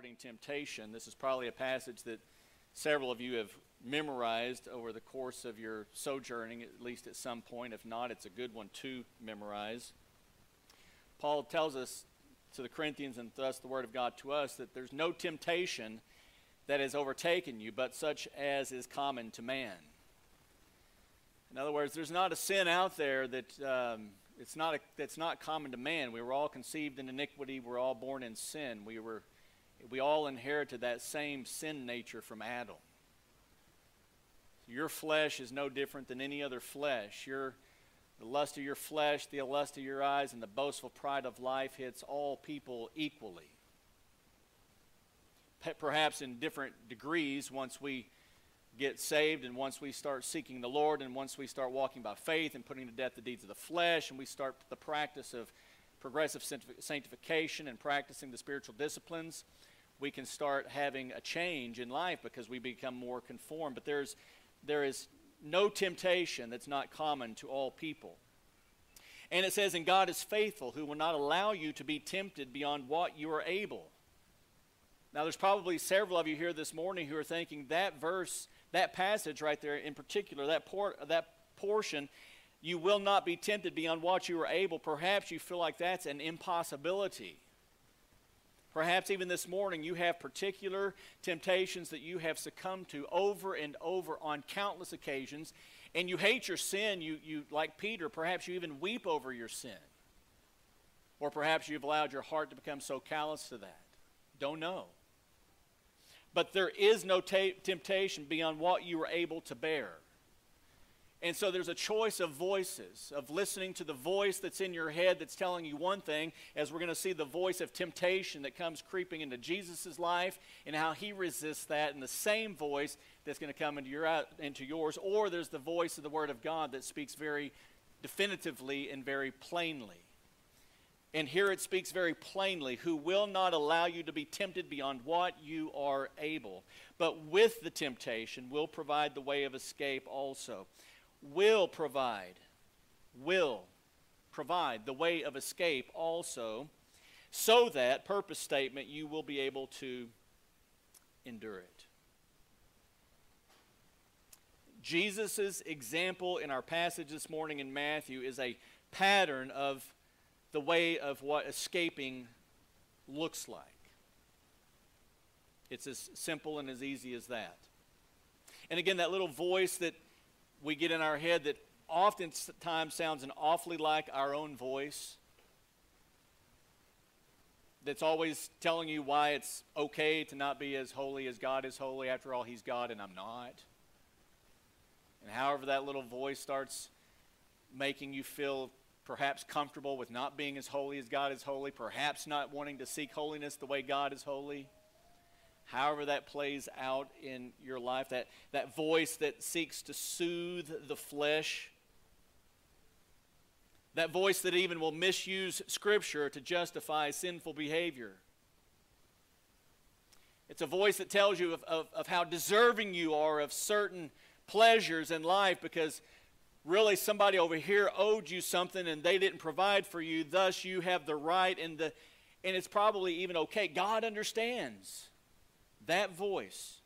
regarding temptation. This is probably a passage that several of you have memorized over the course of your sojourning, at least at some point. If not, it's a good one to memorize. Paul tells us to the Corinthians, and thus the Word of God to us, that there's no temptation that has overtaken you, but such as is common to man. In other words, there's not a sin out there that um, it's not a, that's not common to man. We were all conceived in iniquity. We're all born in sin. We were, we all inherited that same sin nature from Adam. Your flesh is no different than any other flesh. Your, the lust of your flesh, the lust of your eyes, and the boastful pride of life hits all people equally. Perhaps in different degrees once we get saved and once we start seeking the Lord and once we start walking by faith and putting to death the deeds of the flesh and we start the practice of progressive sanctification and practicing the spiritual disciplines, we can start having a change in life because we become more conformed. But there's, there is no temptation that's not common to all people. And it says, And God is faithful, who will not allow you to be tempted beyond what you are able. Now, there's probably several of you here this morning who are thinking that verse that passage right there in particular, that, por- that portion, you will not be tempted beyond what you are able. Perhaps you feel like that's an impossibility. Perhaps even this morning you have particular temptations that you have succumbed to over and over on countless occasions, and you hate your sin. You, you like Peter, perhaps you even weep over your sin. Or perhaps you've allowed your heart to become so callous to that. Don't know. But there is no t- temptation beyond what you are able to bear. And so there's a choice of voices, of listening to the voice that's in your head that's telling you one thing, as we're going to see the voice of temptation that comes creeping into Jesus' life and how he resists that, and the same voice that's going to come into, your, into yours. Or there's the voice of the Word of God that speaks very definitively and very plainly. And here it speaks very plainly who will not allow you to be tempted beyond what you are able, but with the temptation will provide the way of escape also. Will provide, will provide the way of escape also, so that, purpose statement, you will be able to endure it. Jesus' example in our passage this morning in Matthew is a pattern of the way of what escaping looks like. It's as simple and as easy as that. And again, that little voice that we get in our head that oftentimes sounds an awfully like our own voice, that's always telling you why it's okay to not be as holy as God is holy. After all, He's God and I'm not. And however that little voice starts making you feel perhaps comfortable with not being as holy as God is holy, perhaps not wanting to seek holiness the way God is holy. However, that plays out in your life, that, that voice that seeks to soothe the flesh, that voice that even will misuse Scripture to justify sinful behavior. It's a voice that tells you of, of, of how deserving you are of certain pleasures in life because really somebody over here owed you something and they didn't provide for you, thus you have the right and the and it's probably even okay. God understands that voice.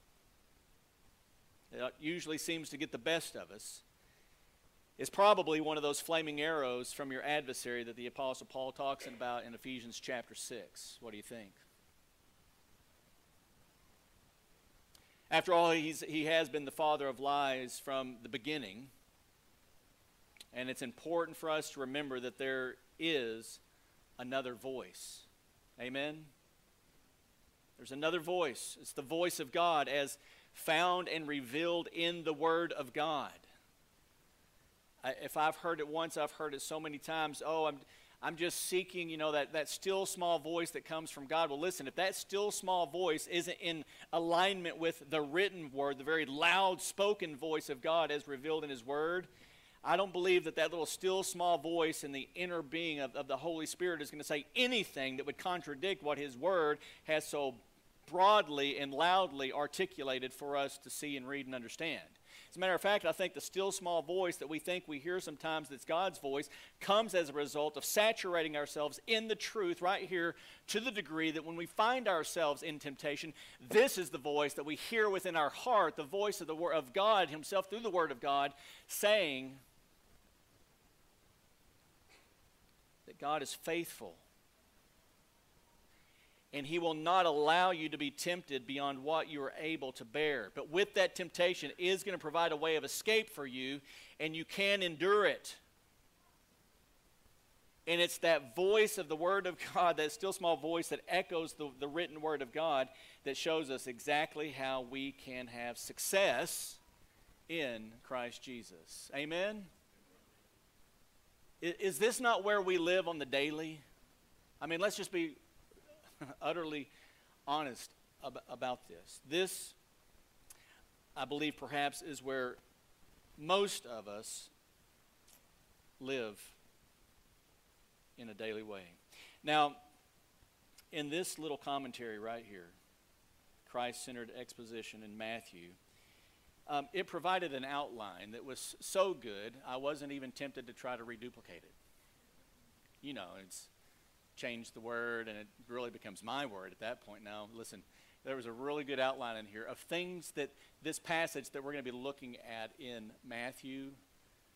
It usually seems to get the best of us. Is probably one of those flaming arrows from your adversary that the Apostle Paul talks about in Ephesians chapter 6. What do you think? After all, he has been the father of lies from the beginning. And it's important for us to remember that there is another voice. Amen? There's another voice. It's the voice of God as found and revealed in the Word of God. I, if I've heard it once, I've heard it so many times. Oh, I'm, I'm just seeking, you know, that, that still small voice that comes from God. Well, listen, if that still small voice isn't in alignment with the written Word, the very loud spoken voice of God as revealed in His Word, I don't believe that that little still small voice in the inner being of, of the Holy Spirit is going to say anything that would contradict what His Word has so broadly and loudly articulated for us to see and read and understand. As a matter of fact, I think the still small voice that we think we hear sometimes that's God's voice comes as a result of saturating ourselves in the truth right here to the degree that when we find ourselves in temptation, this is the voice that we hear within our heart, the voice of the word of God himself through the word of God saying that God is faithful and he will not allow you to be tempted beyond what you are able to bear. But with that temptation is going to provide a way of escape for you, and you can endure it. And it's that voice of the Word of God, that still small voice that echoes the, the written Word of God, that shows us exactly how we can have success in Christ Jesus. Amen? Is, is this not where we live on the daily? I mean, let's just be utterly honest ab- about this. This, I believe, perhaps is where most of us live in a daily way. Now, in this little commentary right here, Christ centered exposition in Matthew, um, it provided an outline that was so good, I wasn't even tempted to try to reduplicate it. You know, it's change the word and it really becomes my word at that point. Now, listen, there was a really good outline in here of things that this passage that we're going to be looking at in Matthew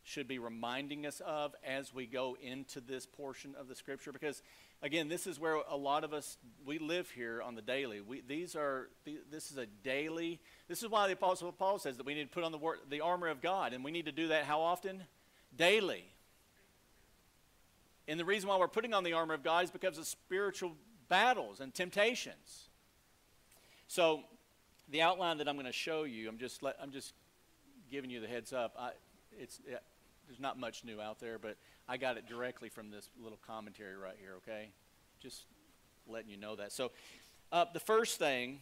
should be reminding us of as we go into this portion of the scripture. Because again this is where a lot of us we live here on the daily. We, these are this is a daily this is why the apostle paul says that we need to put on the, word, the armor of god and we need to do that how often? Daily and the reason why we're putting on the armor of God is because of spiritual battles and temptations. So, the outline that I'm going to show you, I'm just, let, I'm just giving you the heads up. I, it's, it, there's not much new out there, but I got it directly from this little commentary right here, okay? Just letting you know that. So, uh, the first thing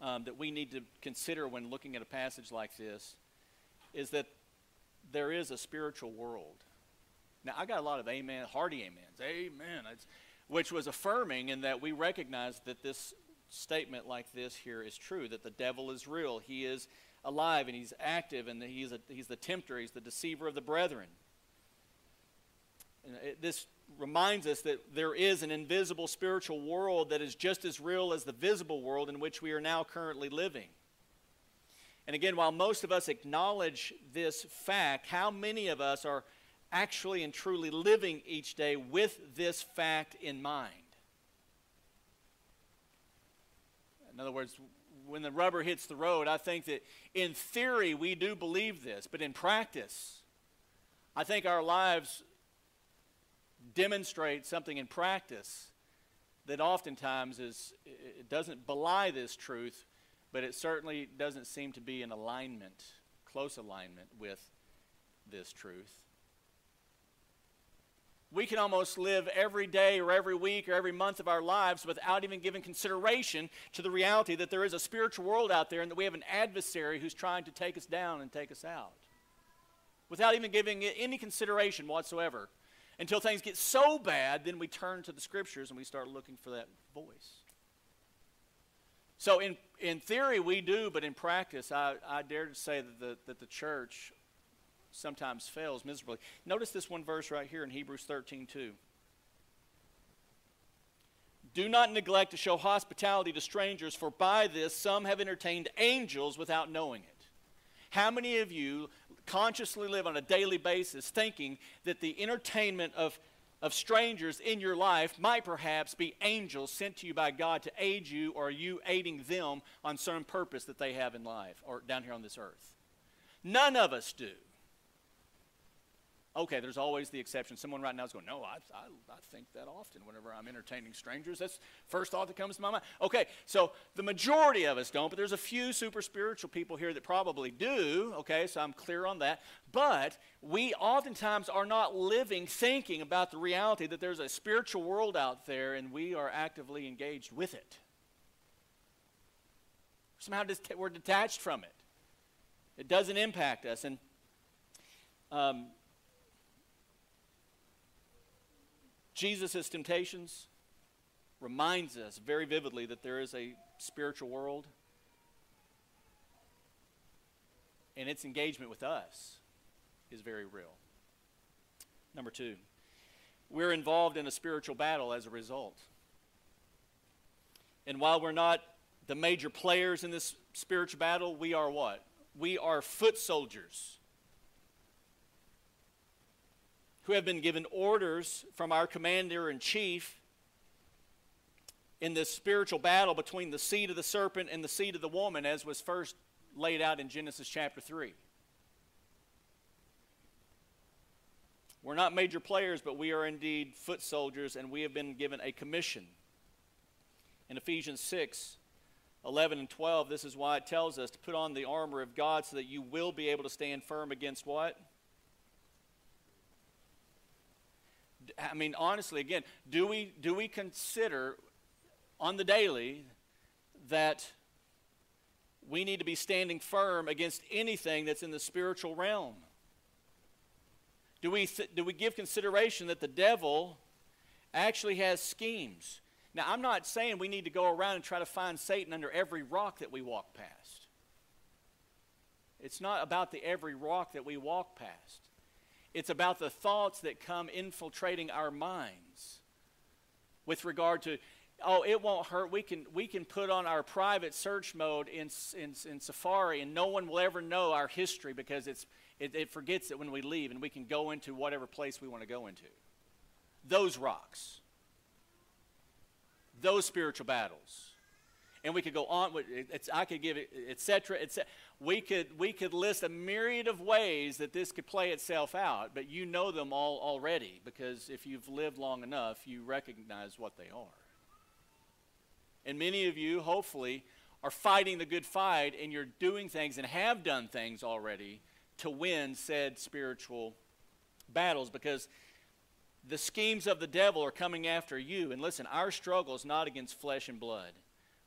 um, that we need to consider when looking at a passage like this is that there is a spiritual world. Now, I got a lot of amen, hearty amens, amen, it's, which was affirming in that we recognize that this statement like this here is true, that the devil is real. He is alive and he's active and he's, a, he's the tempter, he's the deceiver of the brethren. It, this reminds us that there is an invisible spiritual world that is just as real as the visible world in which we are now currently living. And again, while most of us acknowledge this fact, how many of us are actually and truly living each day with this fact in mind. In other words, when the rubber hits the road, I think that in theory we do believe this, but in practice, I think our lives demonstrate something in practice that oftentimes is it doesn't belie this truth, but it certainly doesn't seem to be in alignment, close alignment with this truth we can almost live every day or every week or every month of our lives without even giving consideration to the reality that there is a spiritual world out there and that we have an adversary who's trying to take us down and take us out. Without even giving it any consideration whatsoever. Until things get so bad, then we turn to the scriptures and we start looking for that voice. So, in, in theory, we do, but in practice, I, I dare to say that the, that the church sometimes fails miserably. Notice this one verse right here in Hebrews 13 2. Do not neglect to show hospitality to strangers, for by this some have entertained angels without knowing it. How many of you consciously live on a daily basis thinking that the entertainment of, of strangers in your life might perhaps be angels sent to you by God to aid you, or you aiding them on some purpose that they have in life or down here on this earth? None of us do. Okay, there's always the exception. Someone right now is going, No, I, I, I, think that often whenever I'm entertaining strangers. That's first thought that comes to my mind. Okay, so the majority of us don't, but there's a few super spiritual people here that probably do. Okay, so I'm clear on that. But we oftentimes are not living thinking about the reality that there's a spiritual world out there and we are actively engaged with it. Somehow we're detached from it, it doesn't impact us. And um, Jesus' temptations reminds us very vividly that there is a spiritual world and its engagement with us is very real. Number two, we're involved in a spiritual battle as a result. And while we're not the major players in this spiritual battle, we are what? We are foot soldiers who have been given orders from our commander in chief in this spiritual battle between the seed of the serpent and the seed of the woman, as was first laid out in Genesis chapter 3. We're not major players, but we are indeed foot soldiers, and we have been given a commission. In Ephesians 6 11 and 12, this is why it tells us to put on the armor of God so that you will be able to stand firm against what? I mean, honestly, again, do we, do we consider on the daily that we need to be standing firm against anything that's in the spiritual realm? Do we, th- do we give consideration that the devil actually has schemes? Now, I'm not saying we need to go around and try to find Satan under every rock that we walk past. It's not about the every rock that we walk past. It's about the thoughts that come infiltrating our minds with regard to, oh, it won't hurt. We can, we can put on our private search mode in, in, in Safari and no one will ever know our history because it's, it, it forgets it when we leave and we can go into whatever place we want to go into. Those rocks. Those spiritual battles and we could go on. It's, I could give it, etc. etc. We could we could list a myriad of ways that this could play itself out, but you know them all already because if you've lived long enough, you recognize what they are. And many of you, hopefully, are fighting the good fight, and you're doing things and have done things already to win said spiritual battles because the schemes of the devil are coming after you. And listen, our struggle is not against flesh and blood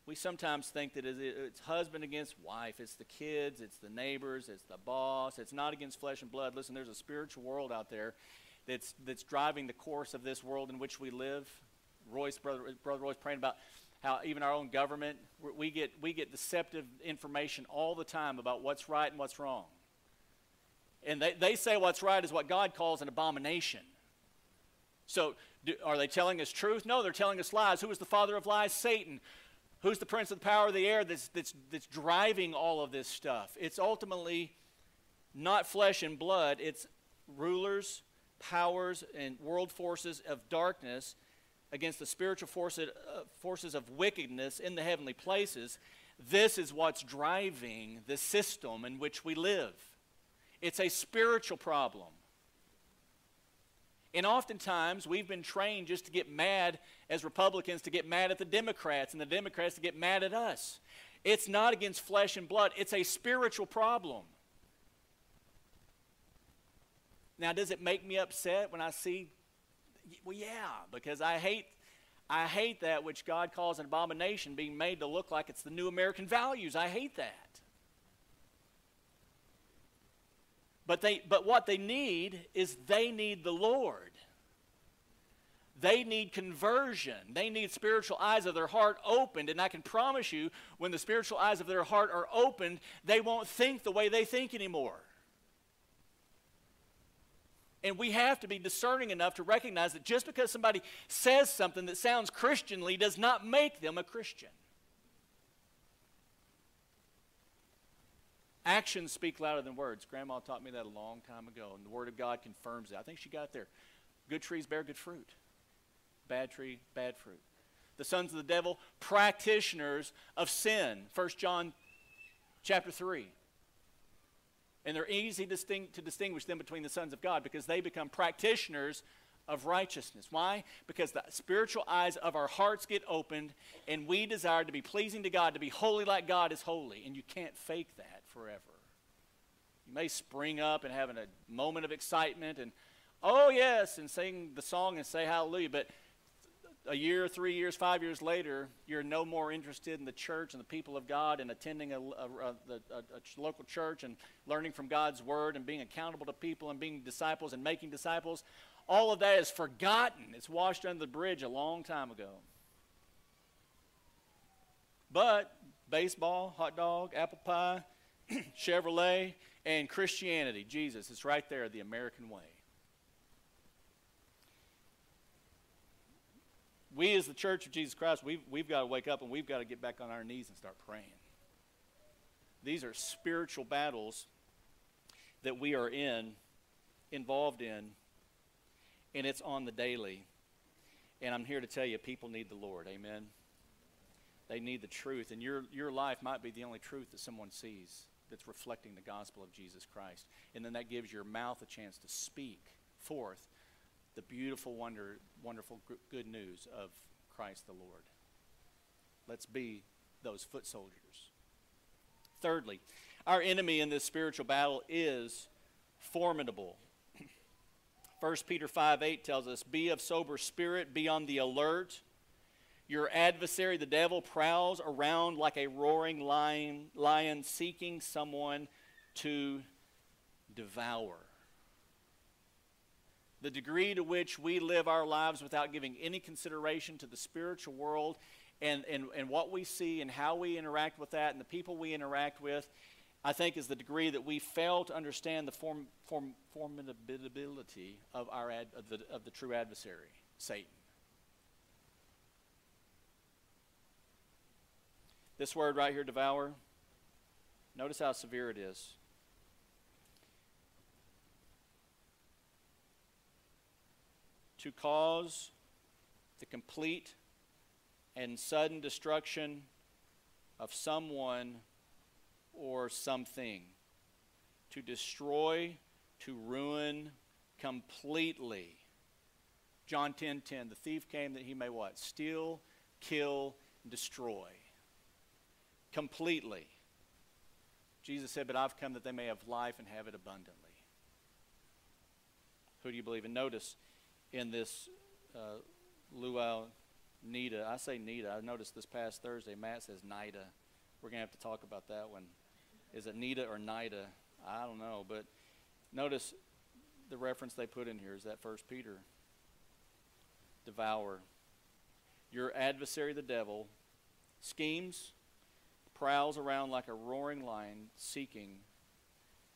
we sometimes think that it's husband against wife, it's the kids, it's the neighbors, it's the boss. It's not against flesh and blood. Listen, there's a spiritual world out there that's, that's driving the course of this world in which we live. Royce, brother, brother Royce, praying about how even our own government, we get, we get deceptive information all the time about what's right and what's wrong. And they, they say what's right is what God calls an abomination. So, do, are they telling us truth? No, they're telling us lies. Who is the father of lies? Satan. Who's the prince of the power of the air that's, that's, that's driving all of this stuff? It's ultimately not flesh and blood, it's rulers, powers, and world forces of darkness against the spiritual forces, uh, forces of wickedness in the heavenly places. This is what's driving the system in which we live. It's a spiritual problem. And oftentimes, we've been trained just to get mad as Republicans, to get mad at the Democrats, and the Democrats to get mad at us. It's not against flesh and blood, it's a spiritual problem. Now, does it make me upset when I see? Well, yeah, because I hate, I hate that which God calls an abomination being made to look like it's the new American values. I hate that. But, they, but what they need is they need the Lord. They need conversion. They need spiritual eyes of their heart opened. And I can promise you, when the spiritual eyes of their heart are opened, they won't think the way they think anymore. And we have to be discerning enough to recognize that just because somebody says something that sounds Christianly does not make them a Christian. Actions speak louder than words. Grandma taught me that a long time ago, and the Word of God confirms it. I think she got there. Good trees bear good fruit, bad tree, bad fruit. The sons of the devil, practitioners of sin. 1 John chapter 3. And they're easy to distinguish them between the sons of God because they become practitioners of righteousness. Why? Because the spiritual eyes of our hearts get opened and we desire to be pleasing to God, to be holy like God is holy. And you can't fake that forever. You may spring up and have a moment of excitement and, oh, yes, and sing the song and say hallelujah, but a year, three years, five years later, you're no more interested in the church and the people of God and attending a, a, a, a, local church and learning from God's word and being accountable to people and being disciples and making disciples. All of that is forgotten. It's washed under the bridge a long time ago. But baseball, hot dog, apple pie, Chevrolet, and Christianity, Jesus, it's right there, the American way. We, as the Church of Jesus Christ, we've, we've got to wake up and we've got to get back on our knees and start praying. These are spiritual battles that we are in, involved in, and it's on the daily. And I'm here to tell you, people need the Lord. Amen. They need the truth. And your, your life might be the only truth that someone sees that's reflecting the gospel of Jesus Christ. And then that gives your mouth a chance to speak forth the beautiful, wonder, wonderful good news of Christ the Lord. Let's be those foot soldiers. Thirdly, our enemy in this spiritual battle is formidable. 1 Peter 5 8 tells us, Be of sober spirit, be on the alert. Your adversary, the devil, prowls around like a roaring lion, lion seeking someone to devour. The degree to which we live our lives without giving any consideration to the spiritual world and, and, and what we see and how we interact with that and the people we interact with, I think is the degree that we fail to understand the form, form, formidability of, our ad, of, the, of the true adversary, Satan. This word right here, devour, notice how severe it is. To cause the complete and sudden destruction of someone or something. To destroy, to ruin completely. John 10:10, 10, 10, the thief came that he may what? Steal, kill, destroy. Completely. Jesus said, But I've come that they may have life and have it abundantly. Who do you believe? And notice in this uh, Louw Nita. I say Nita. I noticed this past Thursday, Matt says Nida. We're going to have to talk about that one. Is it Nita or Nida? I don't know. But notice the reference they put in here is that First Peter. Devour. Your adversary, the devil, schemes, prowls around like a roaring lion seeking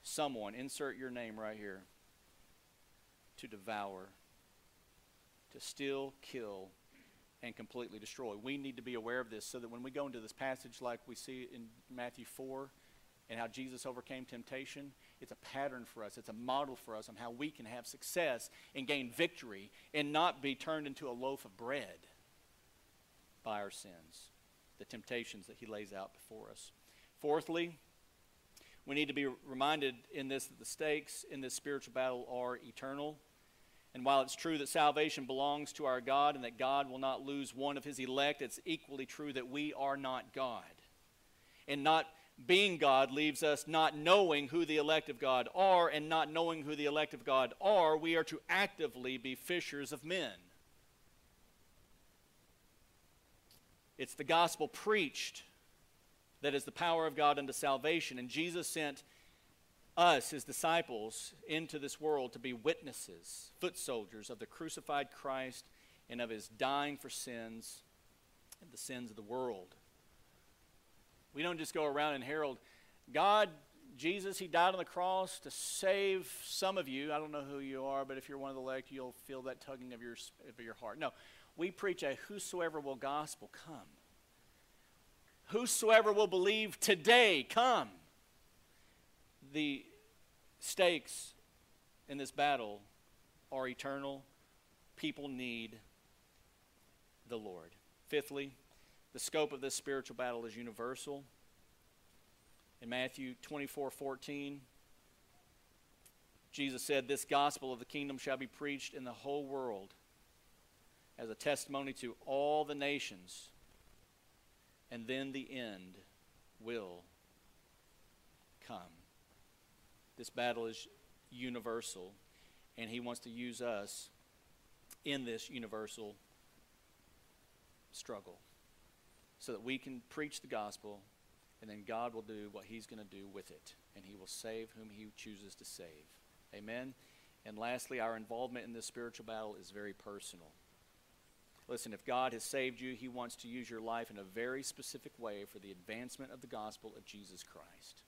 someone, insert your name right here, to devour, to steal, kill, and completely destroy. We need to be aware of this so that when we go into this passage like we see in Matthew 4 and how Jesus overcame temptation, it's a pattern for us. It's a model for us on how we can have success and gain victory and not be turned into a loaf of bread by our sins, the temptations that he lays out before us. Fourthly, we need to be reminded in this that the stakes in this spiritual battle are eternal and while it's true that salvation belongs to our God and that God will not lose one of his elect, it's equally true that we are not God. And not being God leaves us not knowing who the elect of God are, and not knowing who the elect of God are, we are to actively be fishers of men. It's the gospel preached that is the power of God unto salvation. And Jesus sent us, his disciples, into this world to be witnesses, foot soldiers of the crucified Christ and of his dying for sins and the sins of the world. We don't just go around and herald God, Jesus, he died on the cross to save some of you. I don't know who you are, but if you're one of the elect, you'll feel that tugging of your, of your heart. No, we preach a whosoever will gospel come. Whosoever will believe today, come. The stakes in this battle are eternal. People need the Lord. Fifthly, the scope of this spiritual battle is universal. In Matthew 24 14, Jesus said, This gospel of the kingdom shall be preached in the whole world as a testimony to all the nations, and then the end will come. This battle is universal, and He wants to use us in this universal struggle so that we can preach the gospel, and then God will do what He's going to do with it, and He will save whom He chooses to save. Amen. And lastly, our involvement in this spiritual battle is very personal. Listen, if God has saved you, He wants to use your life in a very specific way for the advancement of the gospel of Jesus Christ.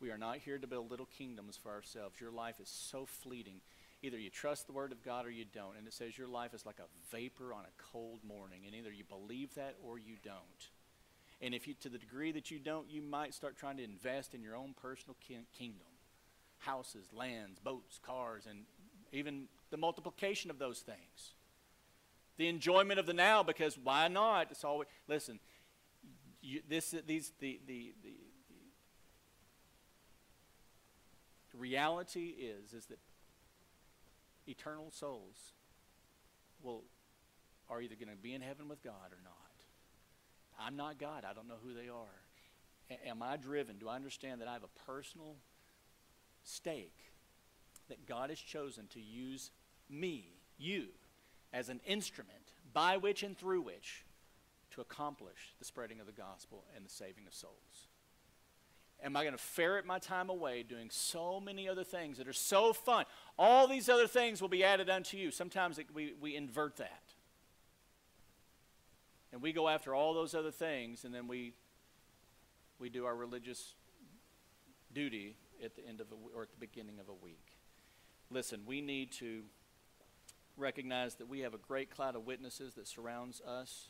We are not here to build little kingdoms for ourselves. Your life is so fleeting. Either you trust the Word of God or you don't. And it says your life is like a vapor on a cold morning. And either you believe that or you don't. And if you, to the degree that you don't, you might start trying to invest in your own personal kingdom houses, lands, boats, cars, and even the multiplication of those things. The enjoyment of the now, because why not? It's always, listen, you, this, these, the, the, the, the reality is, is that eternal souls will, are either going to be in heaven with God or not. I'm not God. I don't know who they are. A- am I driven? Do I understand that I have a personal stake that God has chosen to use me, you, as an instrument by which and through which to accomplish the spreading of the gospel and the saving of souls? Am I going to ferret my time away doing so many other things that are so fun? All these other things will be added unto you. Sometimes it, we, we invert that. And we go after all those other things, and then we, we do our religious duty at the end of a, or at the beginning of a week. Listen, we need to recognize that we have a great cloud of witnesses that surrounds us,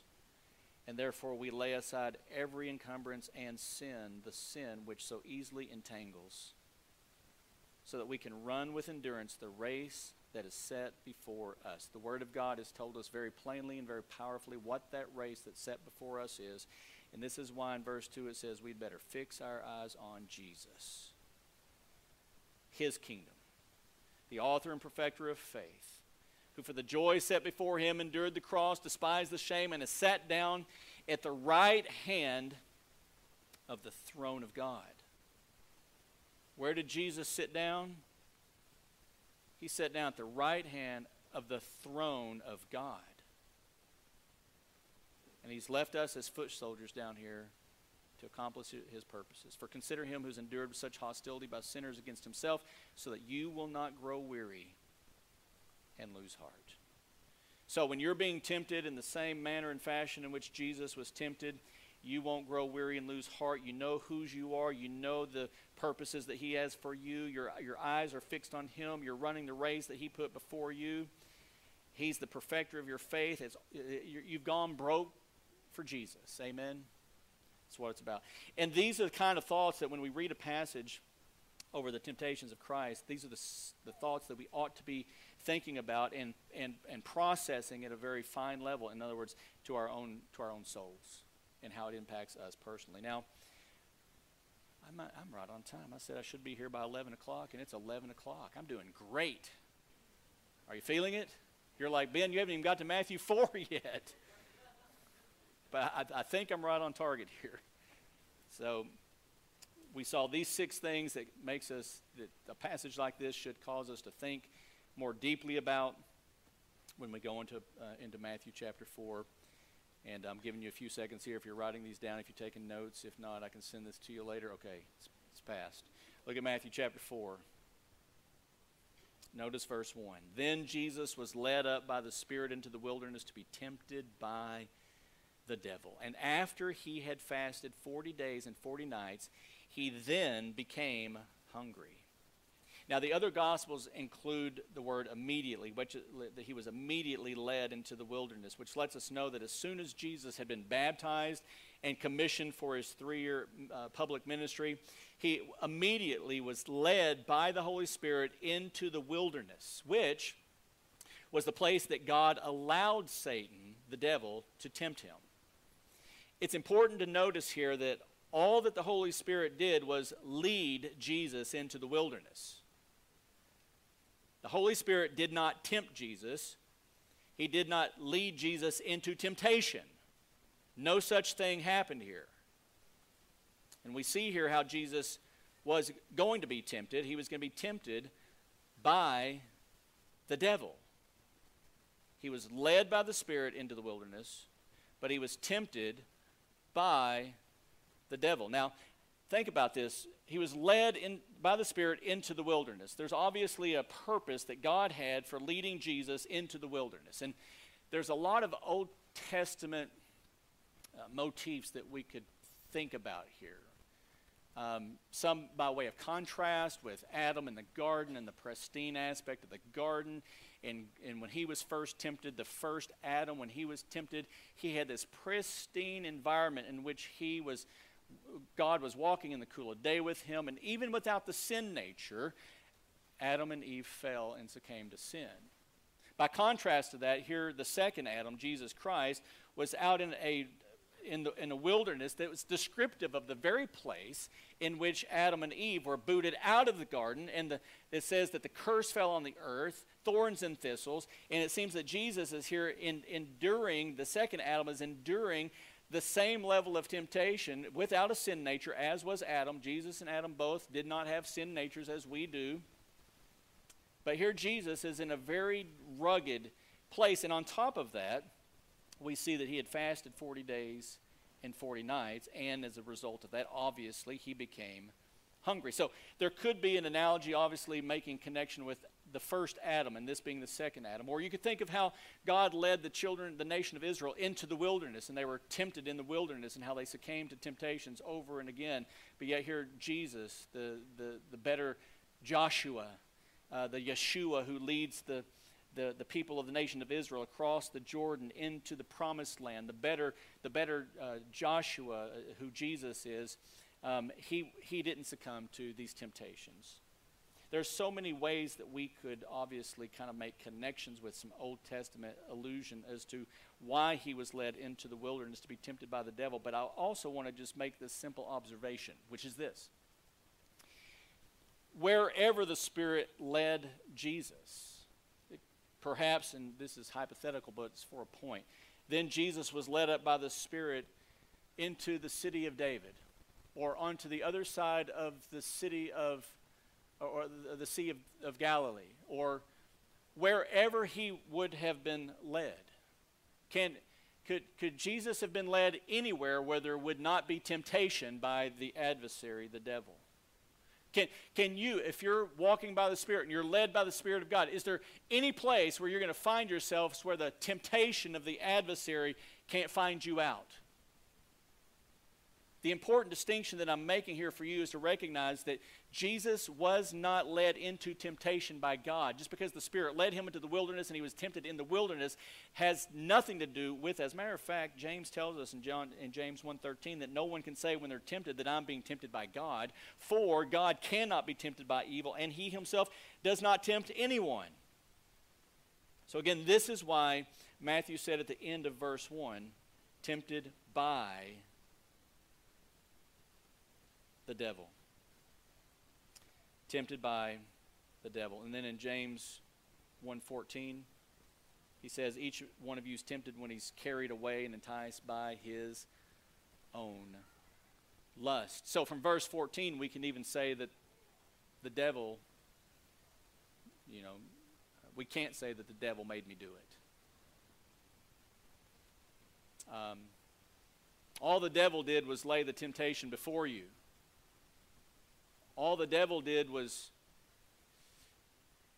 and therefore we lay aside every encumbrance and sin, the sin which so easily entangles, so that we can run with endurance the race that is set before us. The Word of God has told us very plainly and very powerfully what that race that's set before us is. And this is why in verse 2 it says we'd better fix our eyes on Jesus, His kingdom, the author and perfecter of faith, who for the joy set before him endured the cross, despised the shame, and has sat down at the right hand of the throne of God. Where did Jesus sit down? He sat down at the right hand of the throne of God. And he's left us as foot soldiers down here to accomplish his purposes. For consider him who's endured such hostility by sinners against himself, so that you will not grow weary and lose heart. So when you're being tempted in the same manner and fashion in which Jesus was tempted, you won't grow weary and lose heart. You know whose you are. You know the purposes that He has for you. Your, your eyes are fixed on Him. You're running the race that He put before you. He's the perfecter of your faith. It's, uh, you've gone broke for Jesus. Amen? That's what it's about. And these are the kind of thoughts that when we read a passage over the temptations of Christ, these are the, the thoughts that we ought to be thinking about and, and, and processing at a very fine level. In other words, to our own, to our own souls and how it impacts us personally. Now, I'm, I'm right on time. I said I should be here by 11 o'clock, and it's 11 o'clock. I'm doing great. Are you feeling it? You're like, Ben, you haven't even got to Matthew 4 yet. But I, I think I'm right on target here. So we saw these six things that makes us, that a passage like this should cause us to think more deeply about when we go into, uh, into Matthew chapter 4. And I'm giving you a few seconds here if you're writing these down, if you're taking notes. If not, I can send this to you later. Okay, it's, it's passed. Look at Matthew chapter 4. Notice verse 1. Then Jesus was led up by the Spirit into the wilderness to be tempted by the devil. And after he had fasted 40 days and 40 nights, he then became hungry. Now, the other Gospels include the word immediately, which that he was immediately led into the wilderness, which lets us know that as soon as Jesus had been baptized and commissioned for his three year uh, public ministry, he immediately was led by the Holy Spirit into the wilderness, which was the place that God allowed Satan, the devil, to tempt him. It's important to notice here that all that the Holy Spirit did was lead Jesus into the wilderness. The Holy Spirit did not tempt Jesus, He did not lead Jesus into temptation. No such thing happened here. And we see here how Jesus was going to be tempted. He was going to be tempted by the devil. He was led by the Spirit into the wilderness, but he was tempted by the devil. Now, think about this. He was led in, by the Spirit into the wilderness. There's obviously a purpose that God had for leading Jesus into the wilderness. And there's a lot of Old Testament uh, motifs that we could think about here. Um, some by way of contrast with Adam in the garden and the pristine aspect of the garden. And, and when he was first tempted, the first Adam, when he was tempted, he had this pristine environment in which he was, God was walking in the cool of day with him. And even without the sin nature, Adam and Eve fell and succumbed to sin. By contrast to that, here the second Adam, Jesus Christ, was out in a in the, in the wilderness that was descriptive of the very place in which Adam and Eve were booted out of the garden. And the, it says that the curse fell on the earth, thorns and thistles. And it seems that Jesus is here in, enduring, the second Adam is enduring the same level of temptation without a sin nature as was Adam. Jesus and Adam both did not have sin natures as we do. But here Jesus is in a very rugged place. And on top of that, we see that he had fasted 40 days and 40 nights. And as a result of that, obviously, he became hungry. So there could be an analogy, obviously, making connection with the first Adam and this being the second Adam. Or you could think of how God led the children, the nation of Israel, into the wilderness and they were tempted in the wilderness and how they succumbed to temptations over and again. But yet here, Jesus, the, the, the better Joshua, uh, the Yeshua who leads the, the, the people of the nation of Israel across the Jordan into the promised land, the better, the better uh, Joshua, uh, who Jesus is, um, he, he didn't succumb to these temptations. There's so many ways that we could obviously kind of make connections with some Old Testament allusion as to why he was led into the wilderness to be tempted by the devil. But I also want to just make this simple observation, which is this wherever the Spirit led Jesus. perhaps, and this is hypothetical, but it's for a point. Then Jesus was led up by the Spirit into the city of David or onto the other side of the city of, or the Sea of, of Galilee, or wherever he would have been led. Can, could, could Jesus have been led anywhere where there would not be temptation by the adversary, the devil? Can, can you, if you're walking by the Spirit and you're led by the Spirit of God, is there any place where you're going to find yourselves where the temptation of the adversary can't find you out? The important distinction that I'm making here for you is to recognize that Jesus was not led into temptation by God. Just because the Spirit led him into the wilderness and he was tempted in the wilderness has nothing to do with, as a matter of fact, James tells us in, John, in James 1.13 that no one can say when they're tempted that I'm being tempted by God, for God cannot be tempted by evil, and he himself does not tempt anyone. So again, this is why Matthew said at the end of verse 1, tempted by the devil. Tempted by the devil. And then in James 1:14, he says each one of you is tempted when he's carried away and enticed by his own lust. So from verse 14 we can even say that the devil you know we can't say that the devil made me do it. Um, all the devil did was lay the temptation before you. All the devil did was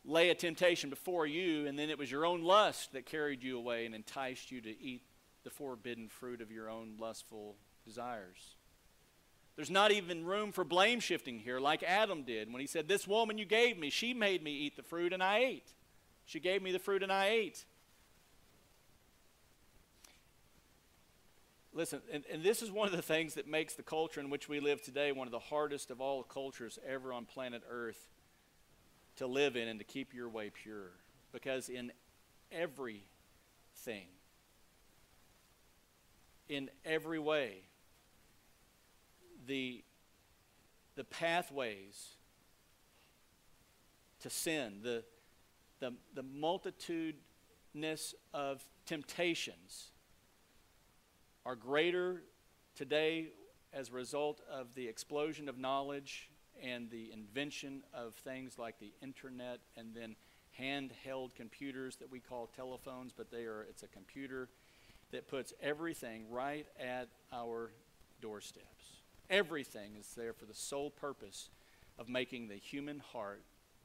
lay a temptation before you, and then it was your own lust that carried you away and enticed you to eat the forbidden fruit of your own lustful desires. There's not even room for blame shifting here, like Adam did when he said, This woman you gave me, she made me eat the fruit, and I ate. She gave me the fruit, and I ate. Listen, and, and this is one of the things that makes the culture in which we live today one of the hardest of all cultures ever on planet Earth to live in and to keep your way pure. Because in everything, in every way, the, the pathways to sin, the, the, the multitudinous of temptations are greater today as a result of the explosion of knowledge and the invention of things like the internet and then handheld computers that we call telephones, but they are it's a computer that puts everything right at our doorsteps. Everything is there for the sole purpose of making the human heart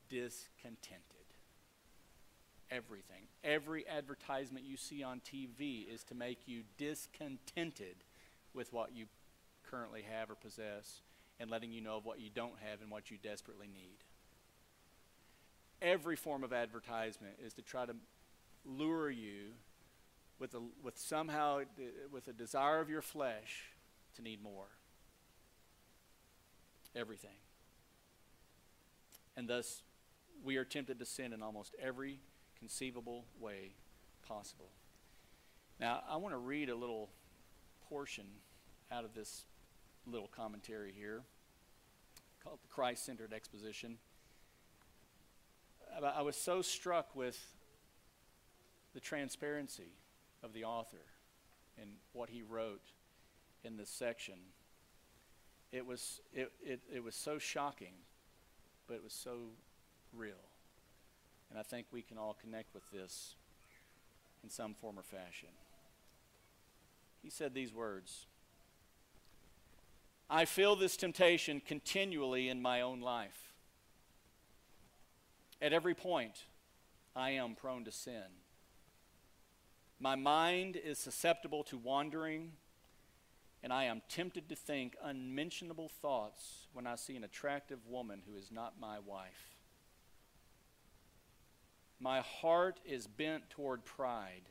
discontented. Everything. Every advertisement you see on TV is to make you discontented with what you currently have or possess and letting you know of what you don't have and what you desperately need. Every form of advertisement is to try to lure you with, a, with somehow with a desire of your flesh to need more. Everything. And thus, we are tempted to sin in almost every conceivable way possible. Now, I want to read a little portion out of this little commentary here called the Christ Centered Exposition. I was so struck with the transparency of the author and what he wrote in this section. It was, it, it, it was so shocking, but it was so real. And I think we can all connect with this in some form or fashion. He said these words I feel this temptation continually in my own life. At every point, I am prone to sin. My mind is susceptible to wandering, and I am tempted to think unmentionable thoughts when I see an attractive woman who is not my wife. My heart is bent toward pride,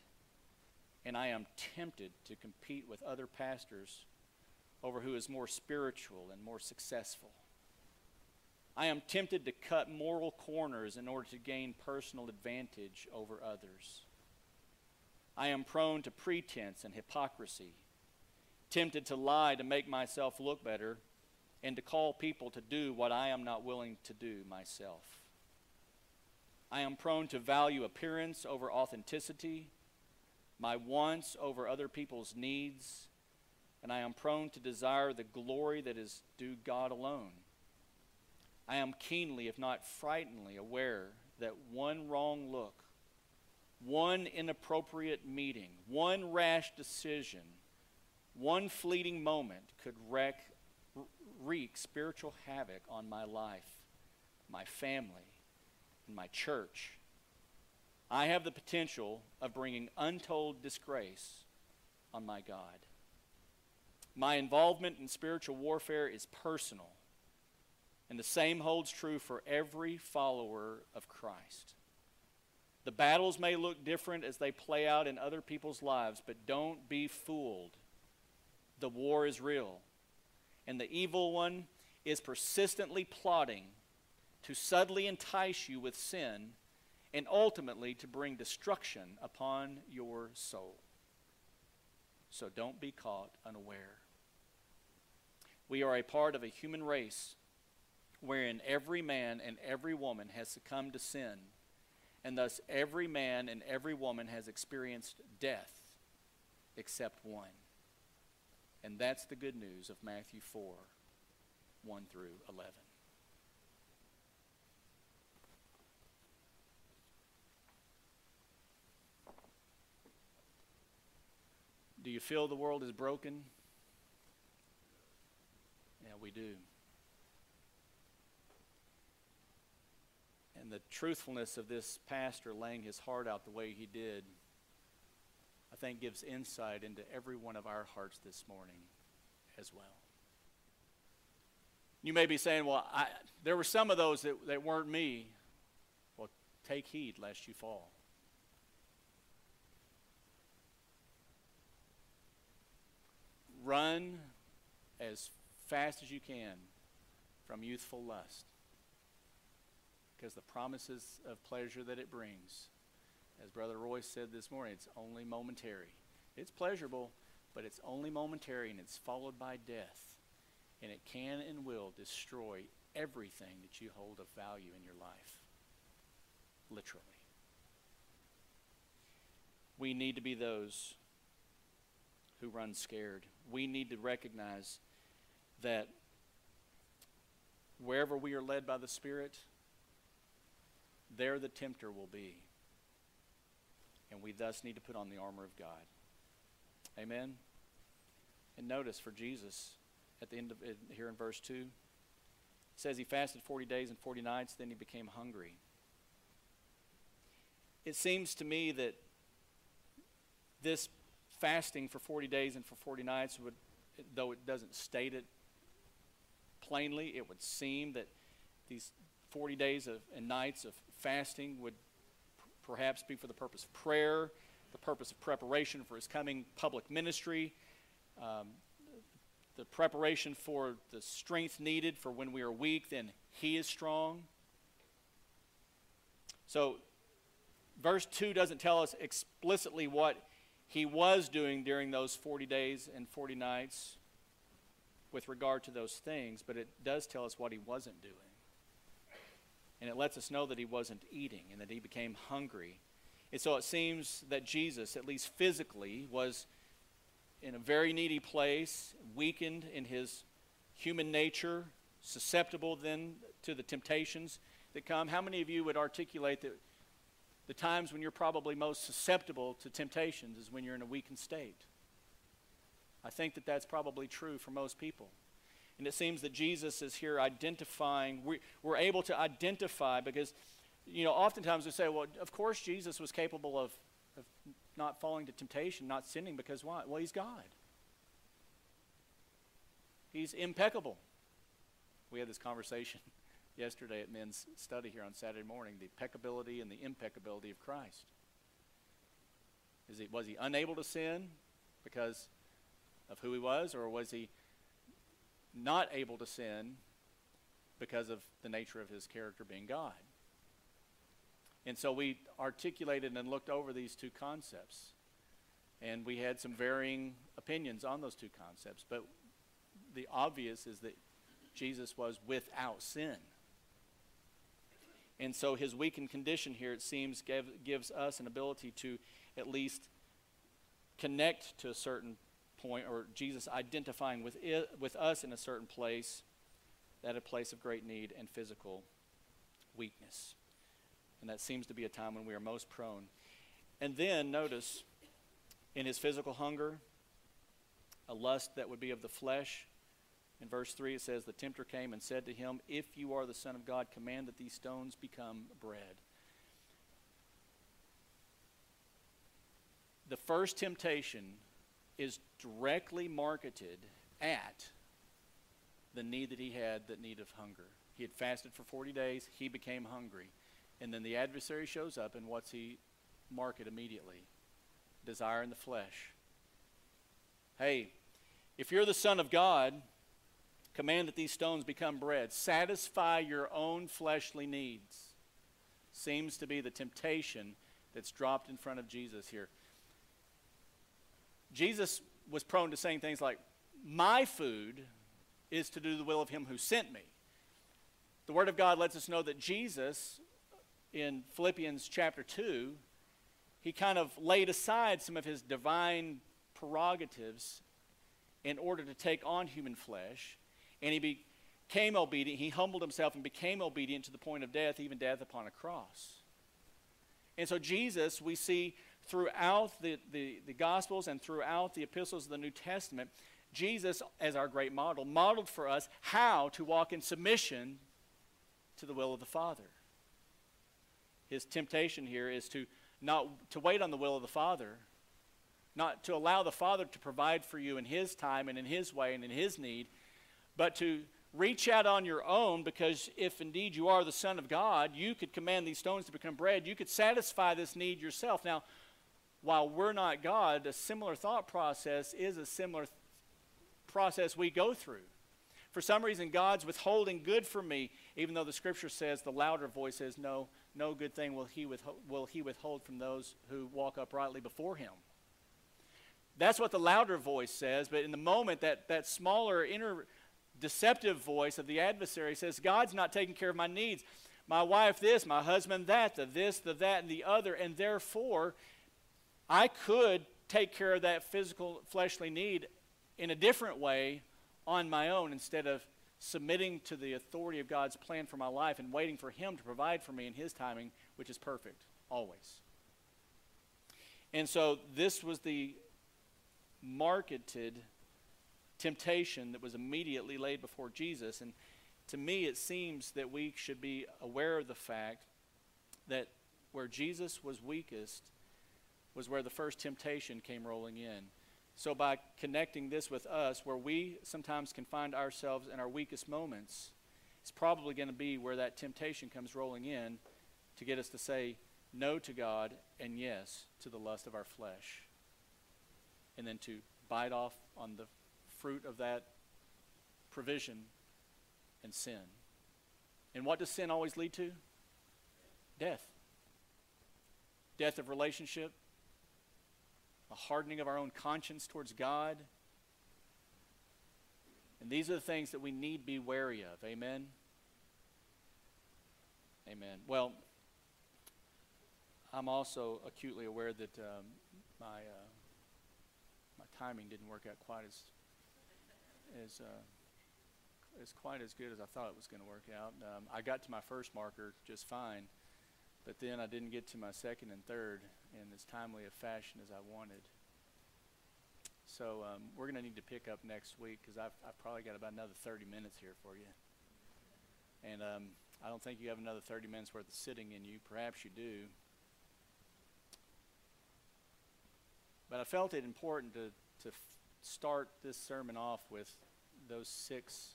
and I am tempted to compete with other pastors over who is more spiritual and more successful. I am tempted to cut moral corners in order to gain personal advantage over others. I am prone to pretense and hypocrisy, tempted to lie to make myself look better, and to call people to do what I am not willing to do myself. I am prone to value appearance over authenticity, my wants over other people's needs, and I am prone to desire the glory that is due God alone. I am keenly, if not frighteningly, aware that one wrong look, one inappropriate meeting, one rash decision, one fleeting moment could wreak, wreak spiritual havoc on my life, my family, and my church. I have the potential of bringing untold disgrace on my God. My involvement in spiritual warfare is personal, and the same holds true for every follower of Christ. The battles may look different as they play out in other people's lives, but don't be fooled. The war is real, and the evil one is persistently plotting to subtly entice you with sin and ultimately to bring destruction upon your soul. So don't be caught unaware. We are a part of a human race wherein every man and every woman has succumbed to sin, and thus every man and every woman has experienced death except one. And that's the good news of Matthew 4 1 through 11. Do you feel the world is broken? Yeah, we do. And the truthfulness of this pastor laying his heart out the way he did, I think gives insight into every one of our hearts this morning as well. You may be saying, well, I, there were some of those that, that weren't me. Well, take heed lest you fall. Run as fast as you can from youthful lust. Because the promises of pleasure that it brings, as Brother Roy said this morning, it's only momentary. It's pleasurable, but it's only momentary and it's followed by death. And it can and will destroy everything that you hold of value in your life. Literally. We need to be those who run scared. We need to recognize that wherever we are led by the Spirit, there the tempter will be. And we thus need to put on the armor of God. Amen? And notice for Jesus, at the end of here in verse 2, it says he fasted 40 days and 40 nights, then he became hungry. it seems to me that this fasting for 40 days and for 40 nights would, though it doesn't state it plainly, it would seem that these 40 days of, and nights of fasting would p- perhaps be for the purpose of prayer, the purpose of preparation for his coming public ministry, um, the preparation for the strength needed for when we are weak, then he is strong. So, verse 2 doesn't tell us explicitly what he was doing during those 40 days and 40 nights with regard to those things, but it does tell us what he wasn't doing. And it lets us know that he wasn't eating and that he became hungry. And so it seems that Jesus, at least physically, was in a very needy place, weakened in his human nature, susceptible then to the temptations that come. How many of you would articulate that the times when you're probably most susceptible to temptations is when you're in a weakened state? I think that that's probably true for most people. And it seems that Jesus is here identifying, we, we're able to identify because, you know, oftentimes we say, well, of course Jesus was capable of, of not falling to temptation, not sinning, because why? Well, he's God. He's impeccable. We had this conversation yesterday at men's study here on Saturday morning the peccability and the impeccability of Christ. Is he, was he unable to sin because of who he was, or was he not able to sin because of the nature of his character being God? And so we articulated and looked over these two concepts. And we had some varying opinions on those two concepts. But the obvious is that Jesus was without sin. And so his weakened condition here, it seems, give, gives us an ability to at least connect to a certain point, or Jesus identifying with, it, with us in a certain place, at a place of great need and physical weakness. And that seems to be a time when we are most prone. And then, notice, in his physical hunger, a lust that would be of the flesh. In verse 3, it says, The tempter came and said to him, If you are the Son of God, command that these stones become bread. The first temptation is directly marketed at the need that he had, that need of hunger. He had fasted for 40 days, he became hungry. And then the adversary shows up, and what's he market immediately? Desire in the flesh. Hey, if you're the Son of God, command that these stones become bread. Satisfy your own fleshly needs. Seems to be the temptation that's dropped in front of Jesus here. Jesus was prone to saying things like, My food is to do the will of him who sent me. The Word of God lets us know that Jesus, in Philippians chapter 2, he kind of laid aside some of his divine prerogatives in order to take on human flesh. And he became obedient. He humbled himself and became obedient to the point of death, even death upon a cross. And so, Jesus, we see throughout the, the, the Gospels and throughout the epistles of the New Testament, Jesus, as our great model, modeled for us how to walk in submission to the will of the Father. His temptation here is to not to wait on the will of the Father, not to allow the Father to provide for you in His time and in His way and in His need, but to reach out on your own because if indeed you are the Son of God, you could command these stones to become bread. You could satisfy this need yourself. Now, while we're not God, a similar thought process is a similar th- process we go through. For some reason, God's withholding good from me, even though the scripture says, the louder voice says, No, no good thing will he, will he withhold from those who walk uprightly before him. That's what the louder voice says, but in the moment, that, that smaller inner deceptive voice of the adversary says, God's not taking care of my needs. My wife, this, my husband, that, the this, the that, and the other, and therefore, I could take care of that physical, fleshly need in a different way on my own instead of submitting to the authority of God's plan for my life and waiting for Him to provide for me in His timing, which is perfect, always. And so this was the marketed temptation that was immediately laid before Jesus. And to me, it seems that we should be aware of the fact that where Jesus was weakest was where the first temptation came rolling in. So, by connecting this with us, where we sometimes can find ourselves in our weakest moments, it's probably going to be where that temptation comes rolling in to get us to say no to God and yes to the lust of our flesh. And then to bite off on the fruit of that provision and sin. And what does sin always lead to? Death. Death of relationship, a hardening of our own conscience towards God. And these are the things that we need be wary of. Amen? Amen. Well, I'm also acutely aware that um, my, uh, my timing didn't work out quite as, as, uh, as quite as good as I thought it was going to work out. Um, I got to my first marker just fine, but then I didn't get to my second and third in as timely a fashion as I wanted. So um, we're going to need to pick up next week because I've, I've probably got about another 30 minutes here for you. And um, I don't think you have another 30 minutes worth of sitting in you. Perhaps you do. But I felt it important to, to start this sermon off with those six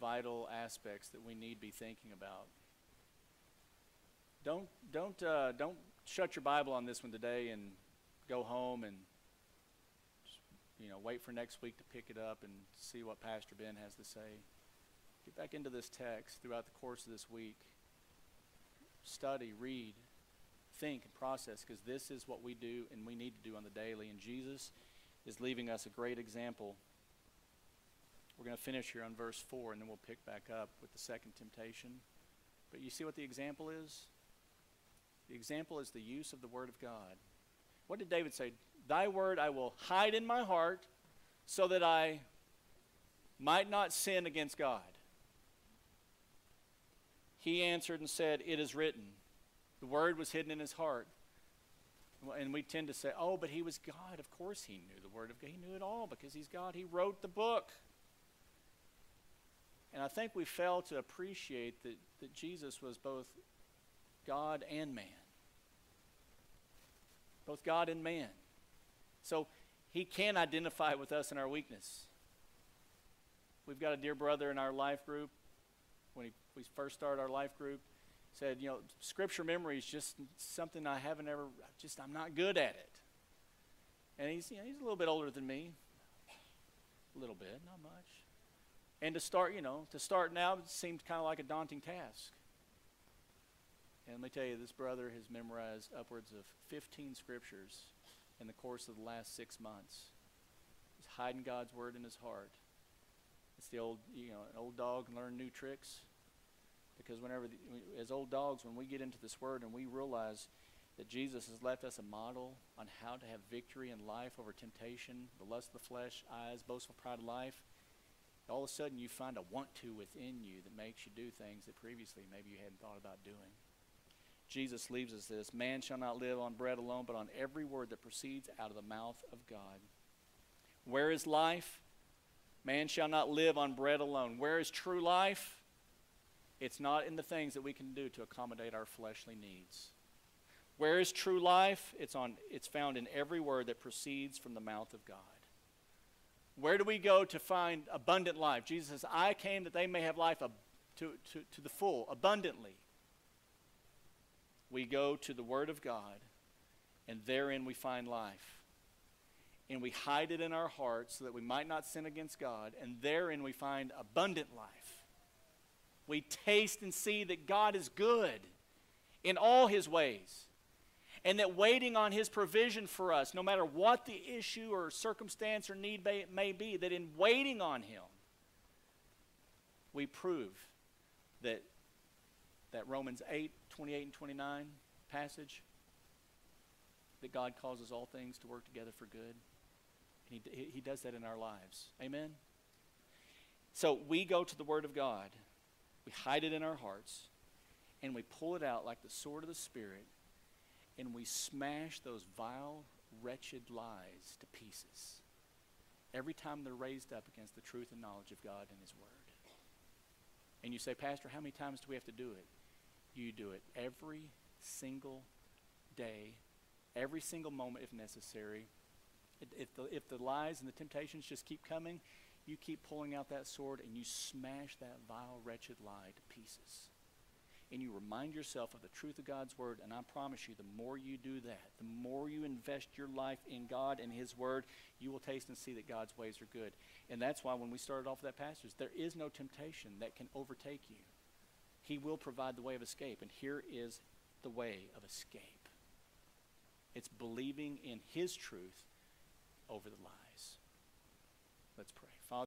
vital aspects that we need to be thinking about. Don't, don't, uh, don't shut your Bible on this one today and go home and you know wait for next week to pick it up and see what Pastor Ben has to say. Get back into this text throughout the course of this week. Study, read, think, and process because this is what we do and we need to do on the daily. And Jesus is leaving us a great example. We're going to finish here on verse 4 and then we'll pick back up with the second temptation. But you see what the example is? The example is the use of the Word of God. What did David say? Thy word I will hide in my heart so that I might not sin against God. He answered and said, It is written. The word was hidden in his heart. And we tend to say, oh, but he was God. Of course he knew the word of God. He knew it all because he's God. He wrote the book. And I think we fail to appreciate that, that Jesus was both God and man. Both God and man. So he can identify with us in our weakness. We've got a dear brother in our life group. When he, we first started our life group, said, you know, scripture memory is just something I haven't ever, just I'm not good at it. And he's, you know, he's a little bit older than me, a little bit, not much. And to start, you know, to start now seemed kind of like a daunting task. And let me tell you, this brother has memorized upwards of 15 scriptures in the course of the last six months. He's hiding God's word in his heart. It's the old, you know, an old dog learn new tricks. Because whenever, the, as old dogs, when we get into this word and we realize that Jesus has left us a model on how to have victory in life over temptation, the lust of the flesh, eyes, boastful pride of life, all of a sudden you find a want to within you that makes you do things that previously maybe you hadn't thought about doing. Jesus leaves us this Man shall not live on bread alone, but on every word that proceeds out of the mouth of God. Where is life? Man shall not live on bread alone. Where is true life? It's not in the things that we can do to accommodate our fleshly needs. Where is true life? It's, on, it's found in every word that proceeds from the mouth of God. Where do we go to find abundant life? Jesus says, I came that they may have life ab- to, to, to the full, abundantly. We go to the Word of God, and therein we find life. And we hide it in our hearts so that we might not sin against God, and therein we find abundant life. We taste and see that God is good in all his ways. And that waiting on his provision for us, no matter what the issue or circumstance or need may, may be, that in waiting on him, we prove that, that Romans 8, 28 and 29 passage, that God causes all things to work together for good. And he, he does that in our lives. Amen? So we go to the Word of God we hide it in our hearts, and we pull it out like the sword of the Spirit, and we smash those vile, wretched lies to pieces every time they're raised up against the truth and knowledge of God and His Word. And you say, Pastor, how many times do we have to do it? You do it every single day, every single moment if necessary. If- the, if the lies and the temptations just keep coming, you keep pulling out that sword and you smash that vile, wretched lie to pieces. And you remind yourself of the truth of God's word, and I promise you, the more you do that, the more you invest your life in God and His word, you will taste and see that God's ways are good. And that's why when we started off with that passage, there is no temptation that can overtake you. He will provide the way of escape, and here is the way of escape. It's believing in His truth over the lies. Let's pray.